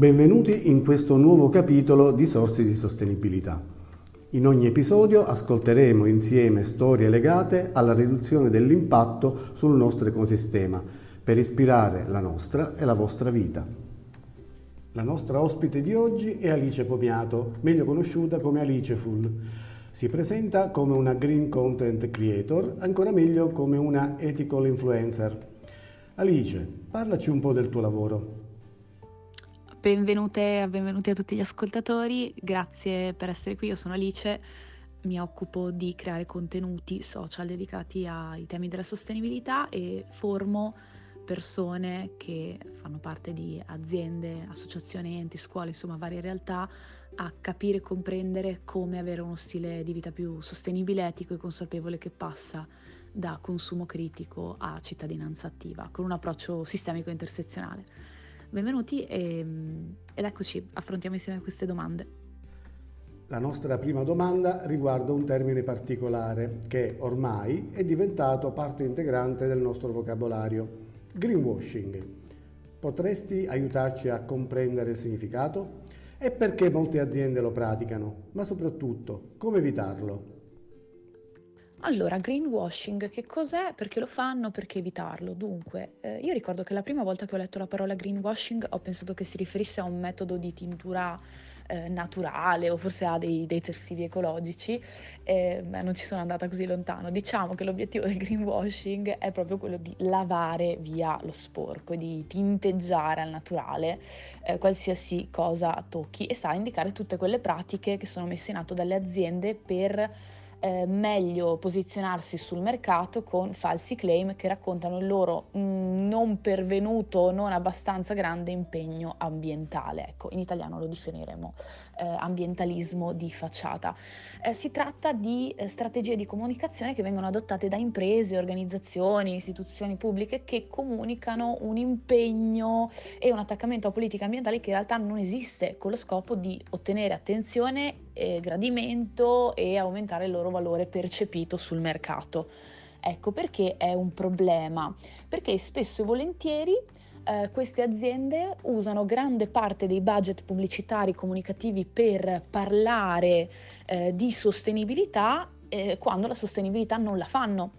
Benvenuti in questo nuovo capitolo di Sorsi di Sostenibilità. In ogni episodio ascolteremo insieme storie legate alla riduzione dell'impatto sul nostro ecosistema per ispirare la nostra e la vostra vita. La nostra ospite di oggi è Alice Pomiato, meglio conosciuta come Aliceful. Si presenta come una green content creator, ancora meglio come una ethical influencer. Alice, parlaci un po' del tuo lavoro. Benvenute, benvenuti a tutti gli ascoltatori, grazie per essere qui, io sono Alice, mi occupo di creare contenuti social dedicati ai temi della sostenibilità e formo persone che fanno parte di aziende, associazioni, enti, scuole, insomma varie realtà a capire e comprendere come avere uno stile di vita più sostenibile, etico e consapevole che passa da consumo critico a cittadinanza attiva, con un approccio sistemico e intersezionale. Benvenuti e, ed eccoci, affrontiamo insieme queste domande. La nostra prima domanda riguarda un termine particolare che ormai è diventato parte integrante del nostro vocabolario, greenwashing. Potresti aiutarci a comprendere il significato? E perché molte aziende lo praticano? Ma soprattutto, come evitarlo? Allora, greenwashing, che cos'è? Perché lo fanno? Perché evitarlo? Dunque, eh, io ricordo che la prima volta che ho letto la parola greenwashing ho pensato che si riferisse a un metodo di tintura eh, naturale o forse a dei detersivi ecologici, eh, ma non ci sono andata così lontano. Diciamo che l'obiettivo del greenwashing è proprio quello di lavare via lo sporco, di tinteggiare al naturale eh, qualsiasi cosa tocchi e sta a indicare tutte quelle pratiche che sono messe in atto dalle aziende per eh, meglio posizionarsi sul mercato con falsi claim che raccontano il loro mh, mm, non pervenuto o non abbastanza grande impegno ambientale. Ecco, in italiano lo definiremo eh, ambientalismo di facciata. Eh, si tratta di eh, strategie di comunicazione che vengono adottate da imprese, organizzazioni, istituzioni pubbliche che comunicano un impegno e un attaccamento a politiche ambientali che in realtà non esiste con lo scopo di ottenere attenzione, gradimento e aumentare il loro valore percepito sul mercato. Ecco perché è un problema, perché spesso e volentieri eh, queste aziende usano grande parte dei budget pubblicitari comunicativi per parlare eh, di sostenibilità eh, quando la sostenibilità non la fanno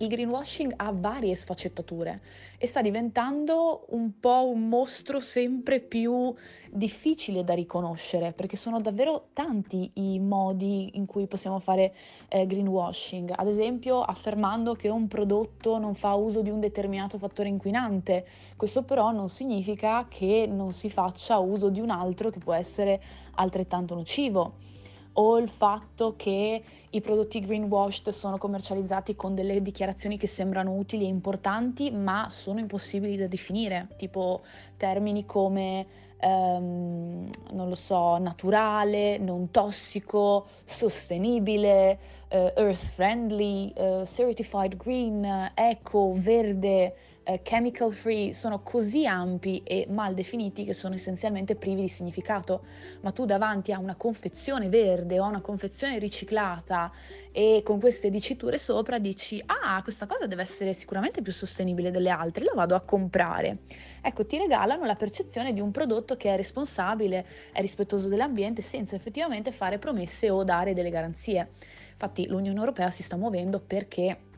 il greenwashing ha varie sfaccettature e sta diventando un po' un mostro sempre più difficile da riconoscere perché sono davvero tanti i modi in cui possiamo fare eh, greenwashing, ad esempio affermando che un prodotto non fa uso di un determinato fattore inquinante, questo però non significa che non si faccia uso di un altro che può essere altrettanto nocivo o il fatto che i prodotti greenwashed sono commercializzati con delle dichiarazioni che sembrano utili e importanti ma sono impossibili da definire, tipo termini come um, non lo so, naturale, non tossico, sostenibile, uh, earth friendly, uh, certified green, eco, verde, uh, chemical free, sono così ampi e mal definiti che sono essenzialmente privi di significato, ma tu davanti a una confezione verde o a una confezione riciclata e con queste diciture sopra dici ah questa cosa deve essere sicuramente più sostenibile delle altre, la vado a comprare. Ecco, ti regalano la percezione di un prodotto che è responsabile, è rispettoso dell'ambiente senza effettivamente fare promesse o dare delle garanzie. Infatti l'Unione Europea si sta muovendo perché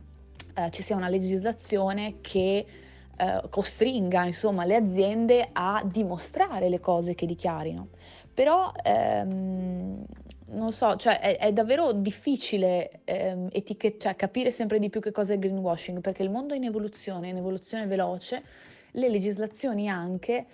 eh, ci sia una legislazione che eh, costringa insomma, le aziende a dimostrare le cose che dichiarino. Però ehm, non so, cioè è, è davvero difficile ehm, etichet- cioè, capire sempre di più che cosa è greenwashing, perché il mondo è in evoluzione, in evoluzione veloce, le legislazioni anche,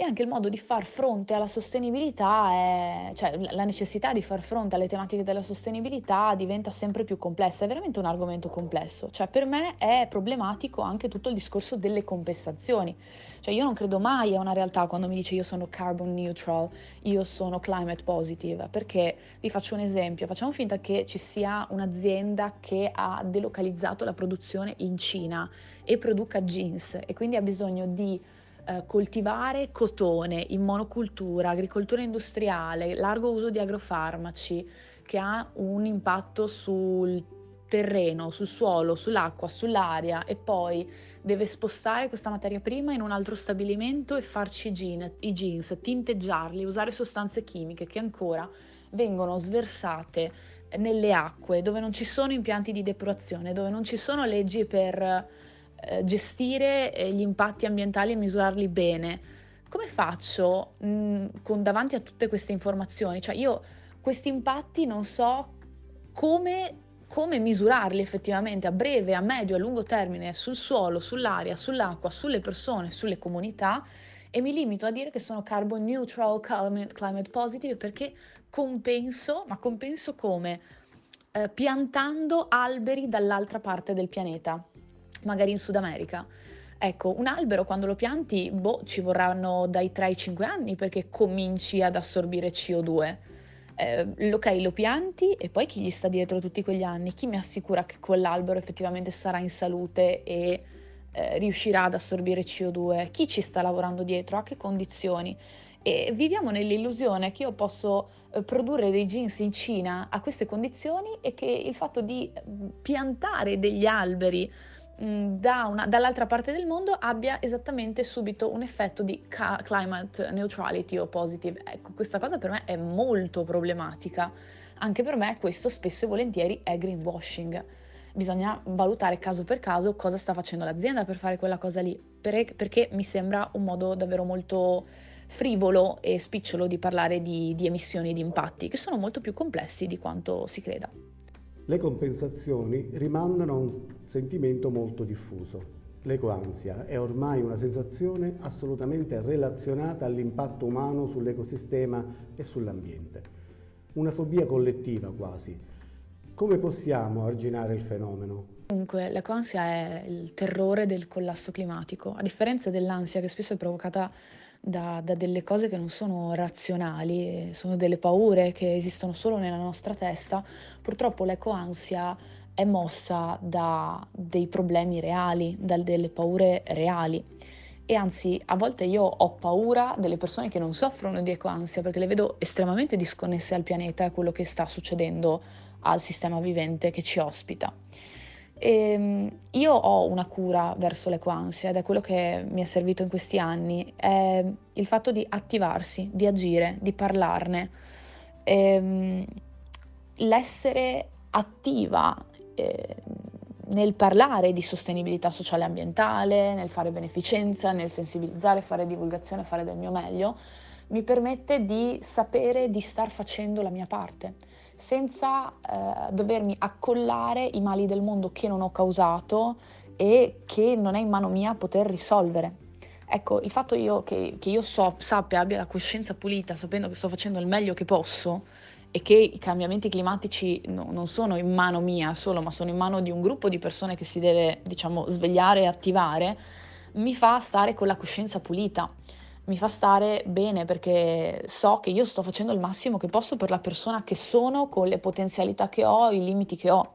e anche il modo di far fronte alla sostenibilità, è, cioè la necessità di far fronte alle tematiche della sostenibilità diventa sempre più complessa, è veramente un argomento complesso, cioè per me è problematico anche tutto il discorso delle compensazioni, cioè io non credo mai a una realtà quando mi dice io sono carbon neutral, io sono climate positive, perché vi faccio un esempio, facciamo finta che ci sia un'azienda che ha delocalizzato la produzione in Cina e produca jeans e quindi ha bisogno di eh, coltivare cotone in monocultura, agricoltura industriale, largo uso di agrofarmaci, che ha un impatto sul terreno, sul suolo, sull'acqua, sull'aria e poi deve spostare questa materia prima in un altro stabilimento e farci i jeans, tinteggiarli, usare sostanze chimiche che ancora vengono sversate nelle acque dove non ci sono impianti di depurazione, dove non ci sono leggi per eh, gestire eh, gli impatti ambientali e misurarli bene. Come faccio mh, mm, con, davanti a tutte queste informazioni? Cioè io questi impatti non so come, come misurarli effettivamente a breve, a medio, a lungo termine sul suolo, sull'aria, sull'acqua, sulle persone, sulle comunità e mi limito a dire che sono carbon neutral, climate, positive perché compenso, ma compenso come? Eh, piantando alberi dall'altra parte del pianeta, magari in Sud America. Ecco, un albero quando lo pianti, boh, ci vorranno dai 3 ai 5 anni perché cominci ad assorbire CO2. Eh, ok, lo pianti e poi chi gli sta dietro tutti quegli anni? Chi mi assicura che quell'albero effettivamente sarà in salute e eh, riuscirà ad assorbire CO2? Chi ci sta lavorando dietro? A che condizioni? E viviamo nell'illusione che io posso eh, produrre dei jeans in Cina a queste condizioni e che il fatto di mm, piantare degli alberi da una, dall'altra parte del mondo abbia esattamente subito un effetto di ca- climate neutrality o positive. Ecco, questa cosa per me è molto problematica. Anche per me questo spesso e volentieri è greenwashing. Bisogna valutare caso per caso cosa sta facendo l'azienda per fare quella cosa lì, perché mi sembra un modo davvero molto frivolo e spicciolo di parlare di, di emissioni e di impatti, che sono molto più complessi di quanto si creda. Le compensazioni rimandano a un sentimento molto diffuso. L'ecoansia è ormai una sensazione assolutamente relazionata all'impatto umano sull'ecosistema e sull'ambiente. Una fobia collettiva quasi. Come possiamo arginare il fenomeno? Comunque, l'ecoansia è il terrore del collasso climatico, a differenza dell'ansia che spesso è provocata da, da delle cose che non sono razionali, sono delle paure che esistono solo nella nostra testa, purtroppo l'ecoansia è mossa da dei problemi reali, da delle paure reali. E anzi, a volte io ho paura delle persone che non soffrono di ecoansia perché le vedo estremamente disconnesse al pianeta e a quello che sta succedendo al sistema vivente che ci ospita. E ehm, io ho una cura verso l'ecoansia ed è quello che mi è servito in questi anni, è il fatto di attivarsi, di agire, di parlarne. E, ehm, l'essere attiva eh, nel parlare di sostenibilità sociale e ambientale, nel fare beneficenza, nel sensibilizzare, fare divulgazione, fare del mio meglio, mi permette di sapere di star facendo la mia parte senza eh, dovermi accollare i mali del mondo che non ho causato e che non è in mano mia poter risolvere. Ecco, il fatto io che, che io so, sappia, abbia la coscienza pulita, sapendo che sto facendo il meglio che posso e che i cambiamenti climatici no, non sono in mano mia solo, ma sono in mano di un gruppo di persone che si deve, diciamo, svegliare e attivare, mi fa stare con la coscienza pulita mi fa stare bene perché so che io sto facendo il massimo che posso per la persona che sono, con le potenzialità che ho, i limiti che ho.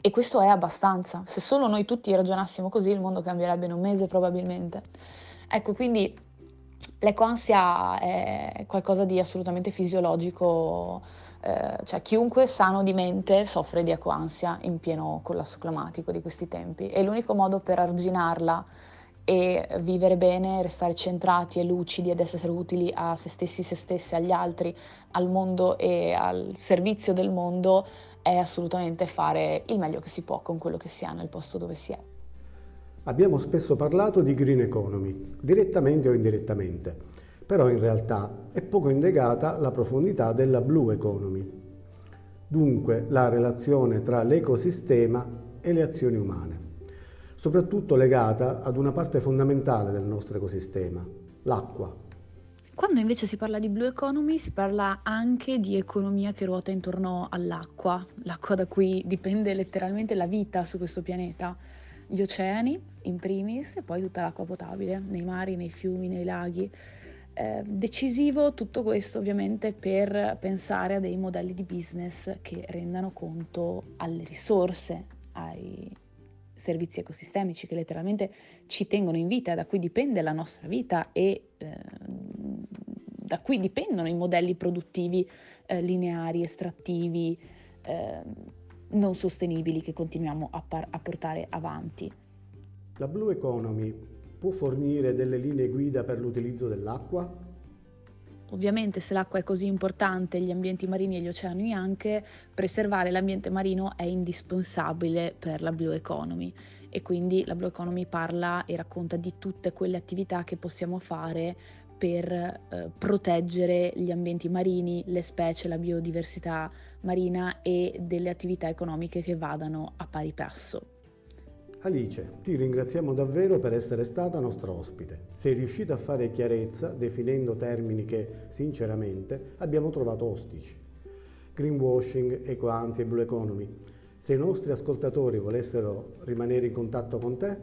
E questo è abbastanza. Se solo noi tutti ragionassimo così, il mondo cambierebbe in un mese probabilmente. Ecco, quindi l'ecoansia è qualcosa di assolutamente fisiologico. Eh, cioè chiunque sano di mente soffre di ecoansia in pieno collasso climatico di questi tempi e l'unico modo per arginarla e vivere bene, restare centrati e lucidi ed essere utili a se stessi, se stessi, agli altri, al mondo e al servizio del mondo è assolutamente fare il meglio che si può con quello che si ha nel posto dove si è. Abbiamo spesso parlato di green economy, direttamente o indirettamente, però in realtà è poco indagata la profondità della blue economy, dunque la relazione tra l'ecosistema e le azioni umane soprattutto legata ad una parte fondamentale del nostro ecosistema, l'acqua. Quando invece si parla di blue economy si parla anche di economia che ruota intorno all'acqua, l'acqua da cui dipende letteralmente la vita su questo pianeta, gli oceani in primis e poi tutta l'acqua potabile, nei mari, nei fiumi, nei laghi. Eh, decisivo tutto questo ovviamente per pensare a dei modelli di business che rendano conto alle risorse, ai, servizi ecosistemici che letteralmente ci tengono in vita, da cui dipende la nostra vita e eh, da cui dipendono i modelli produttivi eh, lineari, estrattivi, eh, non sostenibili che continuiamo a, par- a portare avanti. La Blue Economy può fornire delle linee guida per l'utilizzo dell'acqua? Ovviamente se l'acqua è così importante, gli ambienti marini e gli oceani anche, preservare l'ambiente marino è indispensabile per la Blue Economy e quindi la Blue Economy parla e racconta di tutte quelle attività che possiamo fare per eh, proteggere gli ambienti marini, le specie, la biodiversità marina e delle attività economiche che vadano a pari passo. Alice, ti ringraziamo davvero per essere stata nostra ospite. Sei riuscita a fare chiarezza definendo termini che, sinceramente, abbiamo trovato ostici. Greenwashing, ecoanzi e blue economy. Se i nostri ascoltatori volessero rimanere in contatto con te?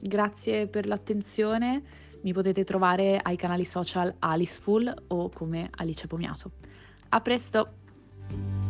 Grazie per l'attenzione. Mi potete trovare ai canali social Aliceful o come Alice Pomiato. A presto!